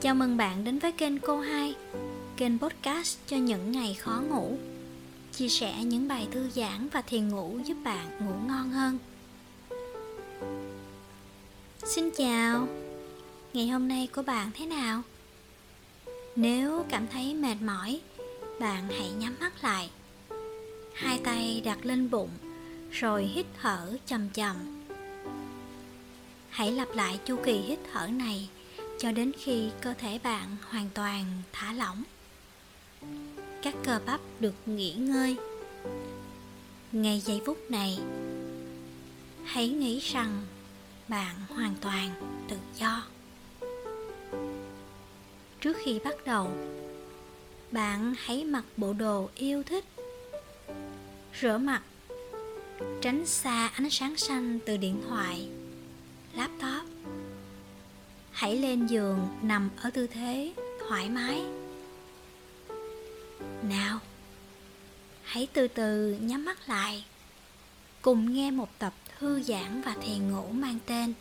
Chào mừng bạn đến với kênh Cô hai, Kênh podcast cho những ngày khó ngủ. Chia sẻ những bài thư giãn và thiền ngủ giúp bạn ngủ ngon hơn. Xin chào Ngày hôm nay của bạn thế nào? Nếu cảm thấy mệt mỏi Bạn hãy nhắm mắt lại. Hai tay đặt lên bụng Rồi hít thở chậm chậm Hãy lặp lại chu kỳ hít thở này cho đến khi cơ thể bạn hoàn toàn thả lỏng. Các cơ bắp được nghỉ ngơi. Ngay giây phút này, hãy nghĩ rằng bạn hoàn toàn tự do. Trước khi bắt đầu, bạn hãy mặc bộ đồ yêu thích. Rửa mặt, tránh xa ánh sáng xanh từ điện thoại, laptop hãy lên giường, nằm ở tư thế, thoải mái. Nào, hãy từ từ nhắm mắt lại. Cùng nghe một tập thư giãn và thiền ngủ mang tên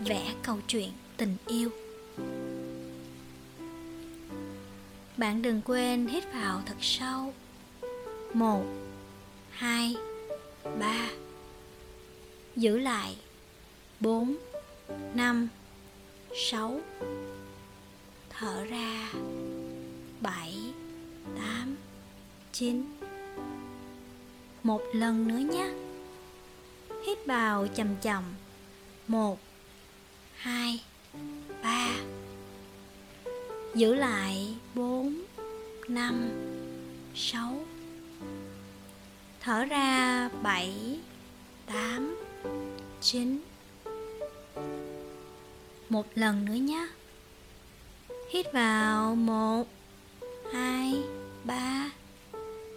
vẽ câu chuyện tình yêu. Bạn đừng quên hít vào thật sâu. Một, hai, ba. Giữ lại. Bốn, năm. 6 Thở ra. 7 8 9 Một lần nữa nhé. Hít vào chậm chậm. 1 2 3 Giữ lại. 4 5 6 Thở ra. 7 8 9 một lần nữa nhé. Hít vào, một, hai, ba,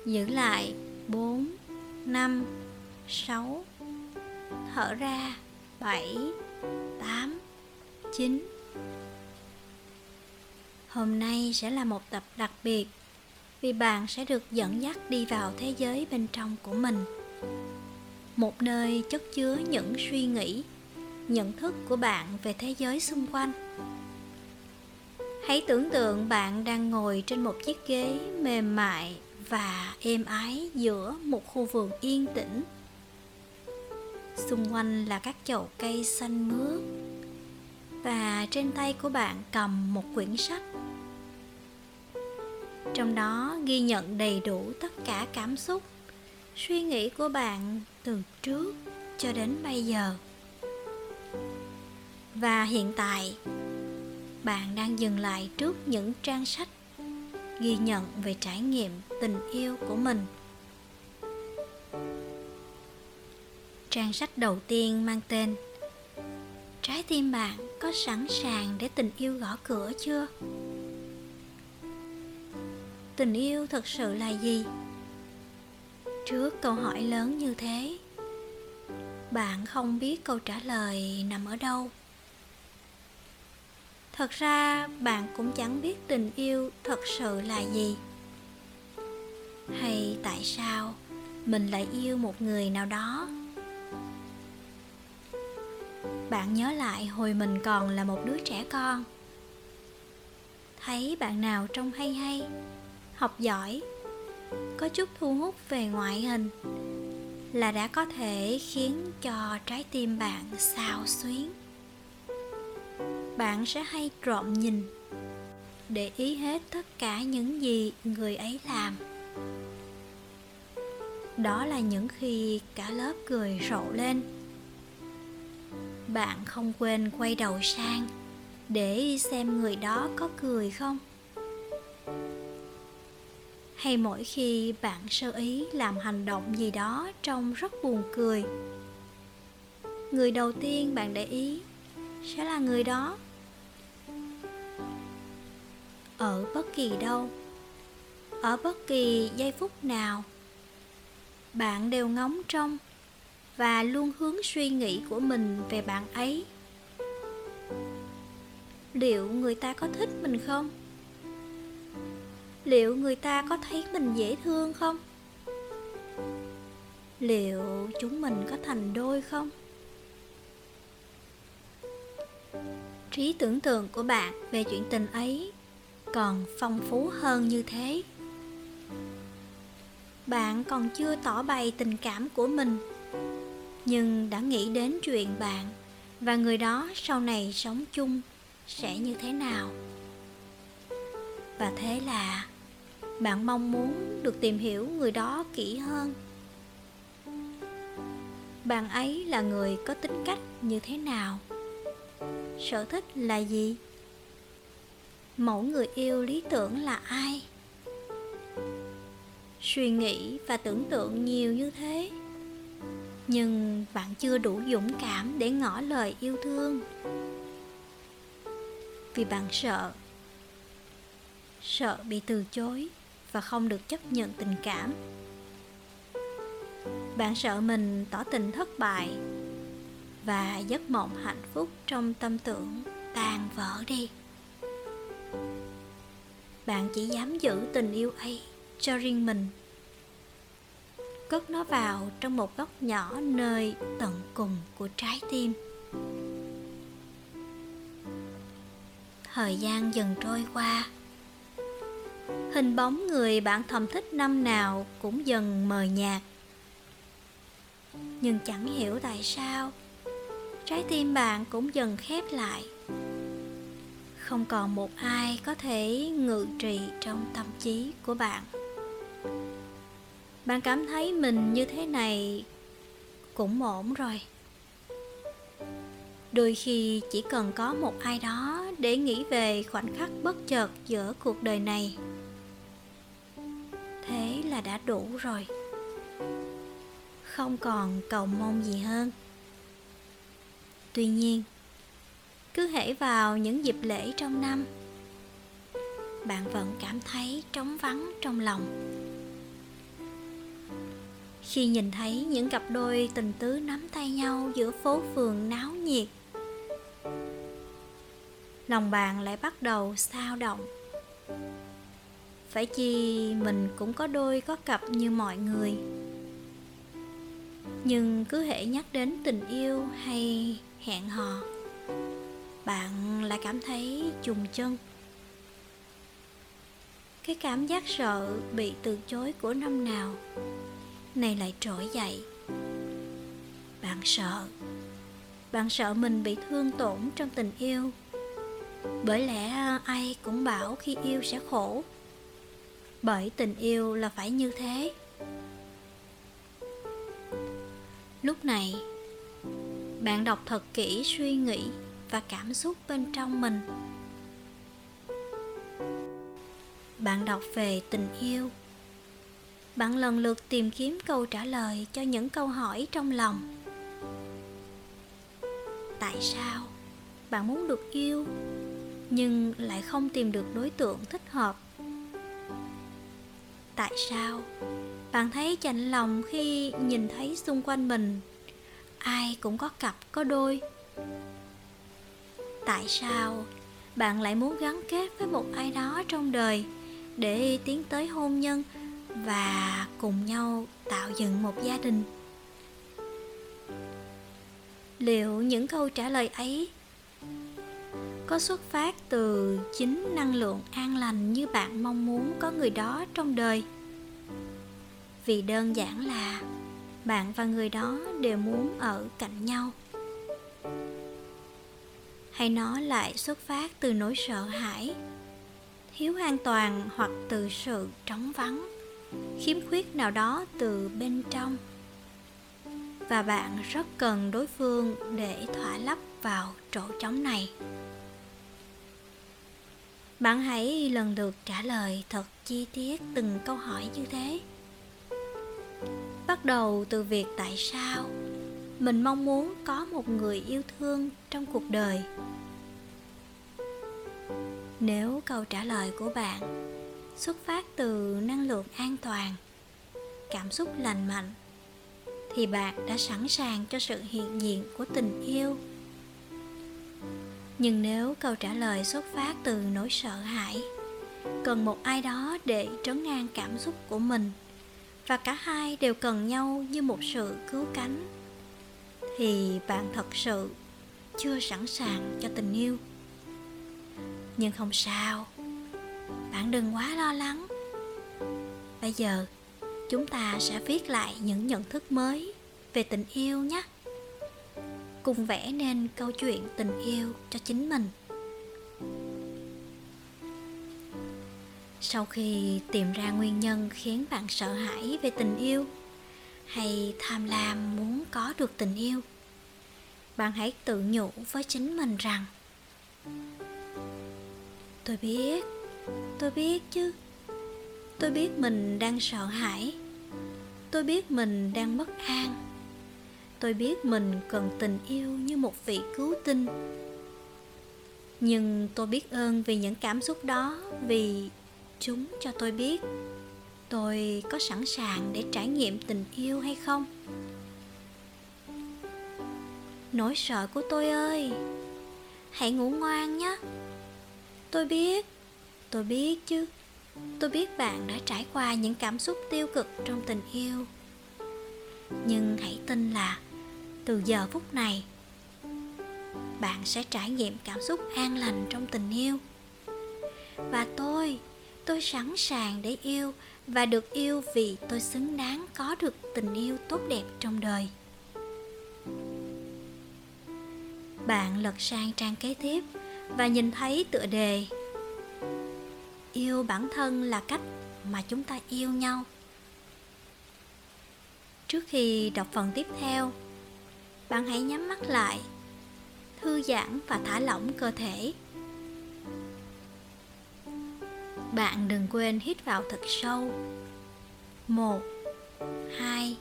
giữ lại, bốn, năm, sáu, thở ra, bảy, tám, chín. Hôm nay sẽ là một tập đặc biệt, vì bạn sẽ được dẫn dắt đi vào thế giới bên trong của mình. Một nơi chất chứa những suy nghĩ nhận thức của bạn về thế giới xung quanh. Hãy tưởng tượng bạn đang ngồi trên một chiếc ghế mềm mại và êm ái giữa một khu vườn yên tĩnh. Xung quanh là các chậu cây xanh mướt và trên tay của bạn cầm một quyển sách. Trong đó ghi nhận đầy đủ tất cả cảm xúc, suy nghĩ của bạn từ trước cho đến bây giờ và hiện tại, bạn đang dừng lại trước những trang sách ghi nhận về trải nghiệm tình yêu của mình. Trang sách đầu tiên mang tên trái tim bạn có sẵn sàng để tình yêu gõ cửa chưa? Tình yêu thật sự là gì? Trước câu hỏi lớn như thế, bạn không biết câu trả lời nằm ở đâu thật ra, bạn cũng chẳng biết tình yêu thật sự là gì. Hay tại sao mình lại yêu một người nào đó? Bạn nhớ lại hồi mình còn là một đứa trẻ con. Thấy bạn nào trông hay hay, học giỏi, có chút thu hút về ngoại hình là đã có thể khiến cho trái tim bạn xao xuyến bạn sẽ hay trộm nhìn. Để ý hết tất cả những gì người ấy làm. Đó là những khi cả lớp cười rộ lên. Bạn không quên quay đầu sang để xem người đó có cười không? Hay mỗi khi bạn sơ ý làm hành động gì đó trông rất buồn cười, người đầu tiên bạn để ý sẽ là người đó ở bất kỳ đâu. Ở bất kỳ giây phút nào, bạn đều ngóng trông và luôn hướng suy nghĩ của mình về bạn ấy. Liệu người ta có thích mình không? Liệu người ta có thấy mình dễ thương không? Liệu chúng mình có thành đôi không? Trí tưởng tượng của bạn về chuyện tình ấy còn phong phú hơn như thế. Bạn còn chưa tỏ bày tình cảm của mình, nhưng đã nghĩ đến chuyện bạn và người đó sau này sống chung sẽ như thế nào? Và thế là bạn mong muốn được tìm hiểu người đó kỹ hơn. Bạn ấy là người có tính cách như thế nào? Sở thích là gì? Mẫu người yêu lý tưởng là ai? Suy nghĩ và tưởng tượng nhiều như thế. Nhưng bạn chưa đủ dũng cảm để ngỏ lời yêu thương. Vì bạn sợ sợ bị từ chối và không được chấp nhận tình cảm. Bạn sợ mình tỏ tình thất bại và giấc mộng hạnh phúc trong tâm tưởng tan vỡ đi bạn chỉ dám giữ tình yêu ấy cho riêng mình. Cất nó vào trong một góc nhỏ nơi tận cùng của trái tim. Thời gian dần trôi qua. Hình bóng người bạn thầm thích năm nào cũng dần mờ nhạt. Nhưng chẳng hiểu tại sao, trái tim bạn cũng dần khép lại không còn một ai có thể ngự trị trong tâm trí của bạn. Bạn cảm thấy mình như thế này cũng ổn rồi. Đôi khi chỉ cần có một ai đó để nghĩ về khoảnh khắc bất chợt giữa cuộc đời này, thế là đã đủ rồi. Không còn cầu mong gì hơn. Tuy nhiên cứ hễ vào những dịp lễ trong năm, bạn vẫn cảm thấy trống vắng trong lòng. Khi nhìn thấy những cặp đôi tình tứ nắm tay nhau giữa phố phường náo nhiệt, lòng bạn lại bắt đầu sao động. Phải chi mình cũng có đôi có cặp như mọi người. Nhưng cứ hễ nhắc đến tình yêu hay hẹn hò bạn lại cảm thấy trùng chân. Cái cảm giác sợ bị từ chối của năm nào này lại trỗi dậy. Bạn sợ bạn sợ mình bị thương tổn trong tình yêu. Bởi lẽ ai cũng bảo khi yêu sẽ khổ. Bởi tình yêu là phải như thế. Lúc này, bạn đọc thật kỹ suy nghĩ và cảm xúc bên trong mình. Bạn đọc về tình yêu. Bạn lần lượt tìm kiếm câu trả lời cho những câu hỏi trong lòng. Tại sao bạn muốn được yêu, nhưng lại không tìm được đối tượng thích hợp? Tại sao bạn thấy chạnh lòng khi nhìn thấy xung quanh mình? Ai cũng có cặp, có đôi tại sao bạn lại muốn gắn kết với một ai đó trong đời để tiến tới hôn nhân và cùng nhau tạo dựng một gia đình? Liệu những câu trả lời ấy có xuất phát từ chính năng lượng an lành như bạn mong muốn có người đó trong đời? Vì đơn giản là bạn và người đó đều muốn ở cạnh nhau hay nó lại xuất phát từ nỗi sợ hãi, thiếu an toàn hoặc từ sự trống vắng, khiếm khuyết nào đó từ bên trong. Và bạn rất cần đối phương để thỏa lấp vào chỗ trống này. Bạn hãy lần lượt trả lời thật chi tiết từng câu hỏi như thế. Bắt đầu từ việc tại sao mình mong muốn có một người yêu thương trong cuộc đời. Nếu câu trả lời của bạn xuất phát từ năng lượng an toàn, cảm xúc lành mạnh, thì bạn đã sẵn sàng cho sự hiện diện của tình yêu. Nhưng nếu câu trả lời xuất phát từ nỗi sợ hãi, cần một ai đó để trấn an cảm xúc của mình, và cả hai đều cần nhau như một sự cứu cánh thì bạn thật sự chưa sẵn sàng cho tình yêu. Nhưng không sao, bạn đừng quá lo lắng. Bây giờ, chúng ta sẽ viết lại những nhận thức mới về tình yêu nhé. Cùng vẽ nên câu chuyện tình yêu cho chính mình. Sau khi tìm ra nguyên nhân khiến bạn sợ hãi về tình yêu hay tham lam muốn có được tình yêu? Bạn hãy tự nhủ với chính mình rằng, tôi biết tôi biết chứ. Tôi biết mình đang sợ hãi. Tôi biết mình đang bất an. Tôi biết mình cần tình yêu như một vị cứu tinh. Nhưng tôi biết ơn vì những cảm xúc đó vì chúng cho tôi biết tôi có sẵn sàng để trải nghiệm tình yêu hay không? Nỗi sợ của tôi ơi, hãy ngủ ngoan nhé. Tôi biết tôi biết chứ. Tôi biết bạn đã trải qua những cảm xúc tiêu cực trong tình yêu. Nhưng hãy tin là từ giờ phút này, bạn sẽ trải nghiệm cảm xúc an lành trong tình yêu. Và tôi tôi sẵn sàng để yêu và được yêu vì tôi xứng đáng có được tình yêu tốt đẹp trong đời. Bạn lật sang trang kế tiếp và nhìn thấy tựa đề yêu bản thân là cách mà chúng ta yêu nhau. Trước khi đọc phần tiếp theo, bạn hãy nhắm mắt lại, thư giãn và thả lỏng cơ thể. Bạn đừng quên hít vào thật sâu. 1 2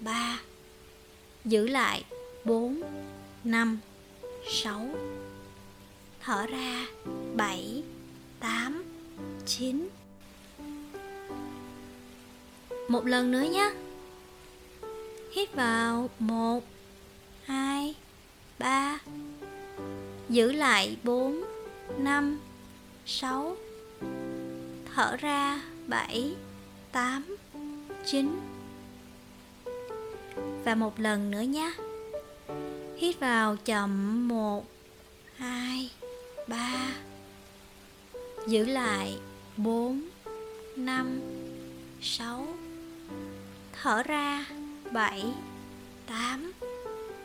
3 Giữ lại. 4 5 6 Thở ra. 7 8 9 Một lần nữa nhé. Hít vào. 1 2 3 Giữ lại. 4 5 6 thở ra. 7, 8, 9 Và một lần nữa nhé. Hít vào chậm 1, 2, 3 Giữ lại. 4, 5, 6 Thở ra. 7, 8,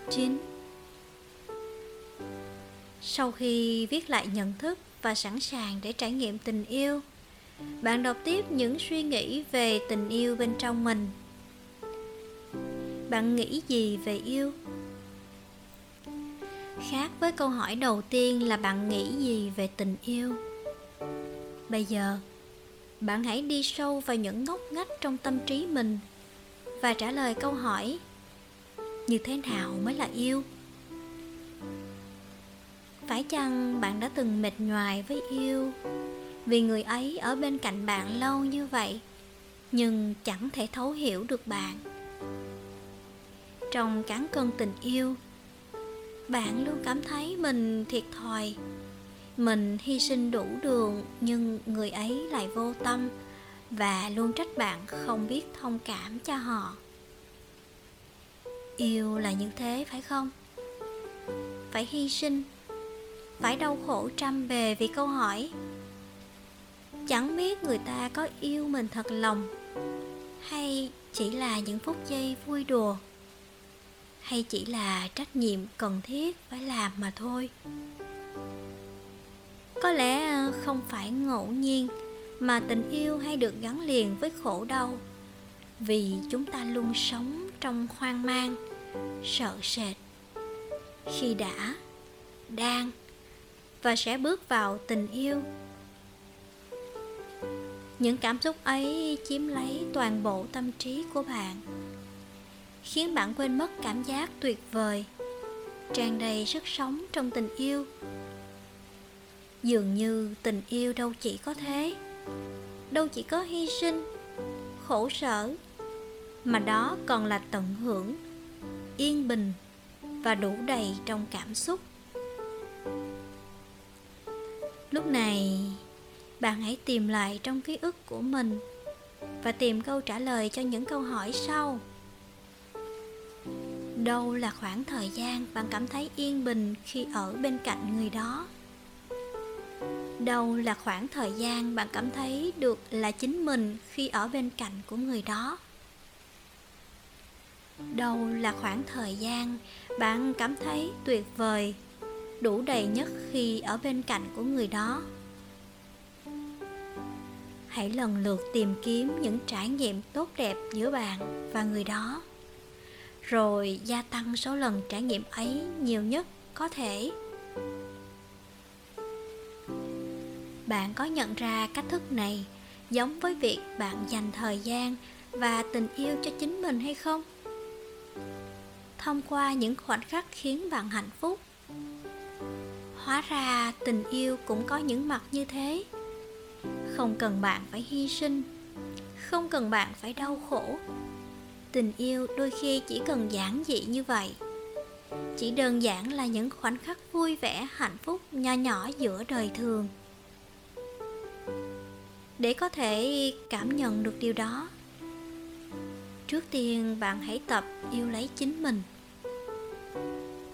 9 Sau khi viết lại nhận thức và sẵn sàng để trải nghiệm tình yêu bạn đọc tiếp những suy nghĩ về tình yêu bên trong mình. Bạn nghĩ gì về yêu? Khác với câu hỏi đầu tiên là bạn nghĩ gì về tình yêu? Bây giờ, bạn hãy đi sâu vào những ngóc ngách trong tâm trí mình và trả lời câu hỏi, như thế nào mới là yêu? Phải chăng bạn đã từng mệt nhoài với yêu vì người ấy ở bên cạnh bạn lâu như vậy, nhưng chẳng thể thấu hiểu được bạn. Trong cán cân tình yêu, bạn luôn cảm thấy mình thiệt thòi. Mình hy sinh đủ đường, nhưng người ấy lại vô tâm và luôn trách bạn không biết thông cảm cho họ. Yêu là như thế, phải không? Phải hy sinh, phải đau khổ trăm bề vì câu hỏi chẳng biết người ta có yêu mình thật lòng, hay chỉ là những phút giây vui đùa, hay chỉ là trách nhiệm cần thiết phải làm mà thôi. Có lẽ ờ, không phải ngẫu nhiên mà tình yêu hay được gắn liền với khổ đau, vì chúng ta luôn sống trong hoang mang, sợ sệt. Khi đã, đang và sẽ bước vào tình yêu những cảm xúc ấy chiếm lấy toàn bộ tâm trí của bạn, khiến bạn quên mất cảm giác tuyệt vời, tràn đầy sức sống trong tình yêu. Dường như tình yêu đâu chỉ có thế, đâu chỉ có hy sinh, khổ sở, mà đó còn là tận hưởng, yên bình và đủ đầy trong cảm xúc. Lúc này bạn hãy tìm lại trong ký ức của mình và tìm câu trả lời cho những câu hỏi sau. Đâu là khoảng thời gian bạn cảm thấy yên bình khi ở bên cạnh người đó? Đâu là khoảng thời gian bạn cảm thấy được là chính mình khi ở bên cạnh của người đó? Đâu là khoảng thời gian bạn cảm thấy tuyệt vời, đủ đầy nhất khi ở bên cạnh của người đó? Hãy lần lượt tìm kiếm những trải nghiệm tốt đẹp giữa bạn và người đó. Rồi gia tăng số lần trải nghiệm ấy nhiều nhất có thể. Bạn có nhận ra cách thức này giống với việc bạn dành thời gian và tình yêu cho chính mình hay không? Thông qua những khoảnh khắc khiến bạn hạnh phúc. Hóa ra tình yêu cũng có những mặt như thế không cần bạn phải hy sinh. Không cần bạn phải đau khổ. Tình yêu đôi khi chỉ cần giản dị như vậy. Chỉ đơn giản là những khoảnh khắc vui vẻ, hạnh phúc nho nhỏ giữa đời thường. Để có thể cảm nhận được điều đó, trước tiên bạn hãy tập yêu lấy chính mình.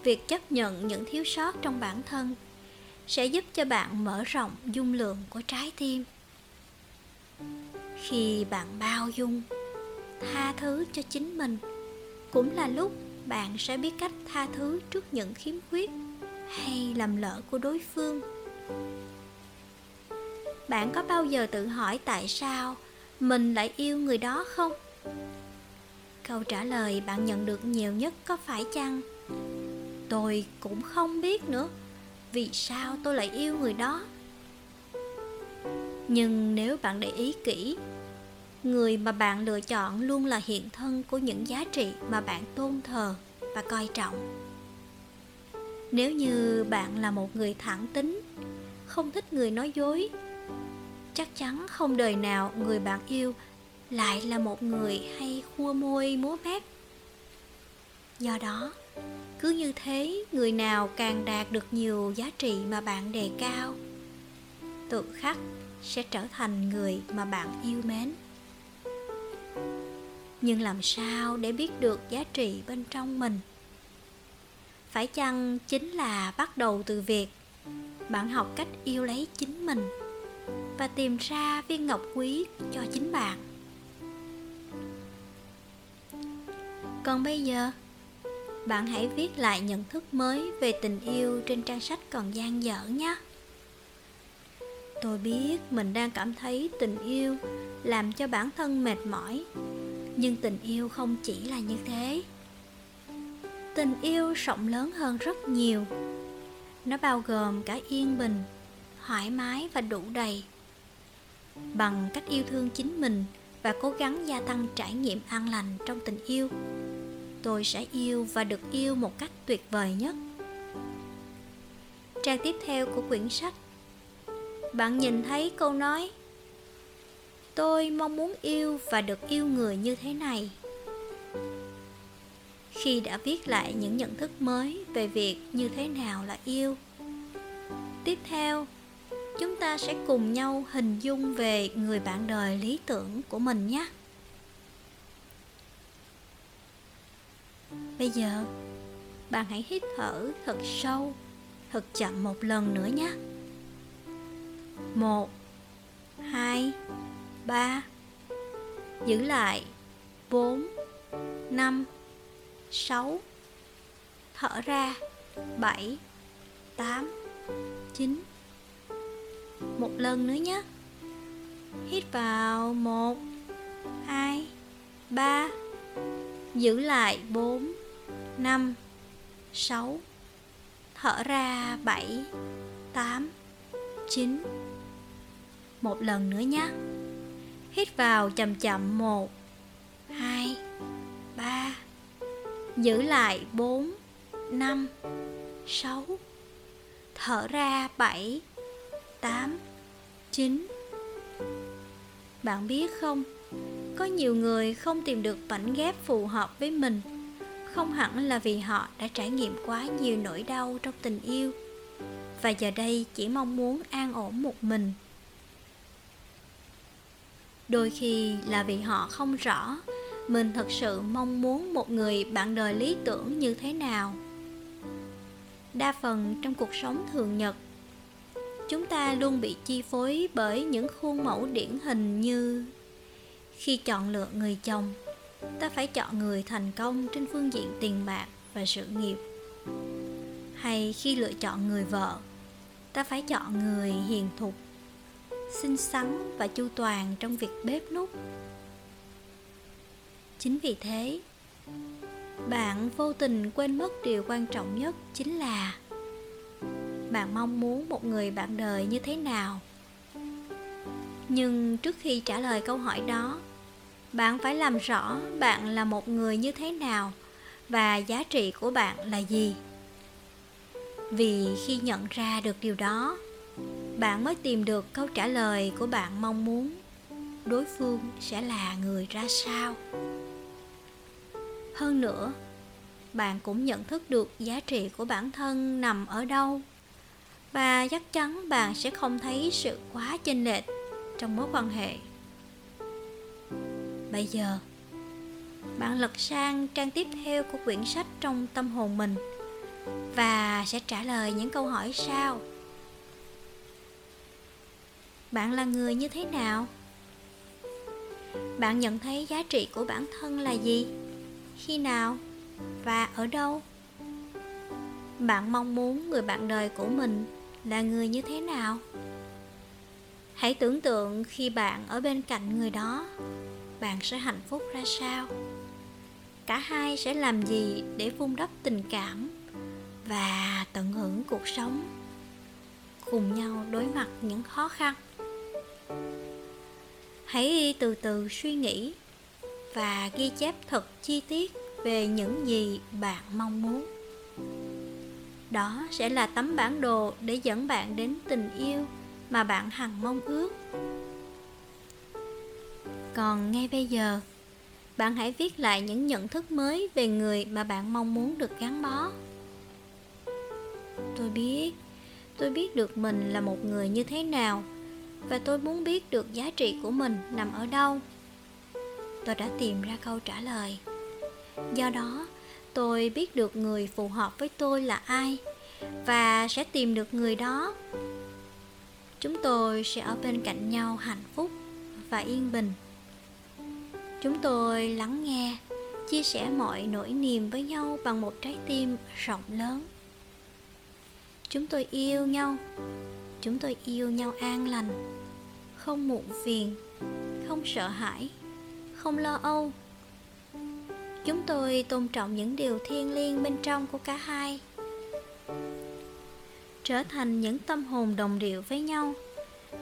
Việc chấp nhận những thiếu sót trong bản thân sẽ giúp cho bạn mở rộng dung lượng của trái tim. Khi bạn bao dung, tha thứ cho chính mình, cũng là lúc bạn sẽ biết cách tha thứ trước những khiếm khuyết hay lầm lỡ của đối phương. Bạn có bao giờ tự hỏi tại sao mình lại yêu người đó không? Câu trả lời bạn nhận được nhiều nhất có phải chăng? Tôi cũng không biết nữa vì sao tôi lại yêu người đó? Nhưng nếu bạn để ý kỹ, người mà bạn lựa chọn luôn là hiện thân của những giá trị mà bạn tôn thờ và coi trọng. Nếu như bạn là một người thẳng tính, không thích người nói dối, chắc chắn không đời nào người bạn yêu lại là một người hay khua môi múa mép. Do đó cứ như thế, người nào càng đạt được nhiều giá trị mà bạn đề cao, tự khắc sẽ trở thành người mà bạn yêu mến. Nhưng làm sao để biết được giá trị bên trong mình? Phải chăng chính là bắt đầu từ việc bạn học cách yêu lấy chính mình và tìm ra viên ngọc quý cho chính bạn? Còn bây giờ bạn hãy viết lại nhận thức mới về tình yêu trên trang sách còn gian dở nhé. Tôi biết mình đang cảm thấy tình yêu làm cho bản thân mệt mỏi, nhưng tình yêu không chỉ là như thế. Tình yêu rộng lớn hơn rất nhiều. Nó bao gồm cả yên bình, thoải mái và đủ đầy. Bằng cách yêu thương chính mình và cố gắng gia tăng trải nghiệm an lành trong tình yêu tôi sẽ yêu và được yêu một cách tuyệt vời nhất. Trang tiếp theo của quyển sách. Bạn nhìn thấy câu nói, tôi mong muốn yêu và được yêu người như thế này. Khi đã viết lại những nhận thức mới về việc như thế nào là yêu. Tiếp theo, chúng ta sẽ cùng nhau hình dung về người bạn đời lý tưởng của mình nhé. Bây giờ bạn hãy hít thở thật sâu, thật chậm một lần nữa nhé. Một, hai, ba, giữ lại. Bốn, năm, sáu, thở ra. Bảy, tám, chín. Một lần nữa nhé. Hít vào. Một, hai, ba giữ lại bốn, năm, sáu, thở ra bảy, tám, chín. Một lần nữa nhé. Hít vào chậm chậm một, hai, ba. Giữ lại bốn, năm, sáu. Thở ra bảy, tám, chín. Bạn biết không? Có nhiều người không tìm được mảnh ghép phù hợp với mình. Không hẳn là vì họ đã trải nghiệm quá nhiều nỗi đau trong tình yêu. Và giờ đây chỉ mong muốn an ổn một mình. Đôi khi là vì họ không rõ mình thật sự mong muốn một người bạn đời lý tưởng như thế nào. Đa phần trong cuộc sống thường nhật, chúng ta luôn bị chi phối bởi những khuôn mẫu điển hình như khi chọn lựa người chồng, ta phải chọn người thành công trên phương diện tiền bạc và sự nghiệp. Hay khi lựa chọn người vợ, ta phải chọn người hiền thục, xinh xắn và chu toàn trong việc bếp nút chính vì thế, bạn vô tình quên mất điều quan trọng nhất chính là bạn mong muốn một người bạn đời như thế nào. Nhưng trước khi trả lời câu hỏi đó bạn phải làm rõ bạn là một người như thế nào và giá trị của bạn là gì. Vì khi nhận ra được điều đó, bạn mới tìm được câu trả lời của bạn mong muốn, đối phương sẽ là người ra sao. Hơn nữa, bạn cũng nhận thức được giá trị của bản thân nằm ở đâu và chắc chắn bạn sẽ không thấy sự quá chênh lệch trong mối quan hệ bây giờ, bạn lật sang trang tiếp theo của quyển sách trong tâm hồn mình và sẽ trả lời những câu hỏi sau. Bạn là người như thế nào? Bạn nhận thấy giá trị của bản thân là gì? Khi nào? Và ở đâu? Bạn mong muốn người bạn đời của mình là người như thế nào? Hãy tưởng tượng khi bạn ở bên cạnh người đó bạn sẽ hạnh phúc ra sao? Cả hai sẽ làm gì để vun đắp tình cảm và tận hưởng cuộc sống? Cùng nhau đối mặt những khó khăn. Hãy từ từ suy nghĩ và ghi chép thật chi tiết về những gì bạn mong muốn. Đó sẽ là tấm bản đồ để dẫn bạn đến tình yêu mà bạn hằng mong ước còn ngay bây giờ. Bạn hãy viết lại những nhận thức mới về người mà bạn mong muốn được gắn bó. Tôi biết tôi biết được mình là một người như thế nào, và tôi muốn biết được giá trị của mình nằm ở đâu. Tôi đã tìm ra câu trả lời. Do đó, tôi biết được người phù hợp với tôi là ai, và sẽ tìm được người đó. Chúng tôi sẽ ở bên cạnh nhau hạnh phúc và yên bình chúng tôi lắng nghe, chia sẻ mọi nỗi niềm với nhau bằng một trái tim rộng lớn. Chúng tôi yêu nhau, chúng tôi yêu nhau an lành, không muộn phiền, không sợ hãi, không lo âu. Chúng tôi tôn trọng những điều thiêng liêng bên trong của cả hai, trở thành những tâm hồn đồng điệu với nhau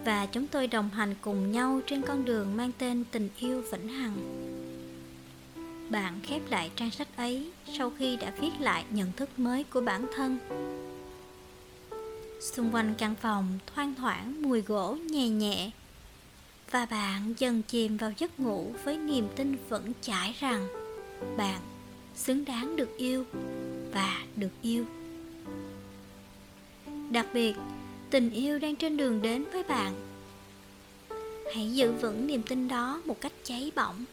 và chúng tôi đồng hành cùng nhau trên con đường mang tên tình yêu vĩnh hằng. Bạn khép lại trang sách ấy sau khi đã viết lại nhận thức mới của bản thân. Xung quanh căn phòng thoang thoảng mùi gỗ nhẹ nhẹ, và bạn dần chìm vào giấc ngủ với niềm tin vững chãi rằng bạn xứng đáng được yêu và được yêu. Đặc biệt tình yêu đang trên đường đến với bạn. Hãy giữ vững niềm tin đó một cách cháy bỏng,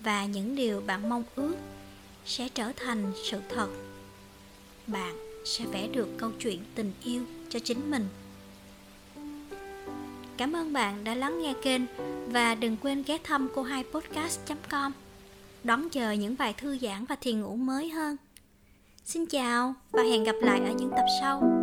và những điều bạn mong ước sẽ trở thành sự thật. Bạn sẽ vẽ được câu chuyện tình yêu cho chính mình. Cảm ơn bạn đã lắng nghe kênh, và đừng quên ghé thăm cô hai podcast com, đón chờ những bài thư giãn và thiền ngủ mới hơn. Xin chào và hẹn gặp lại ở những tập sau.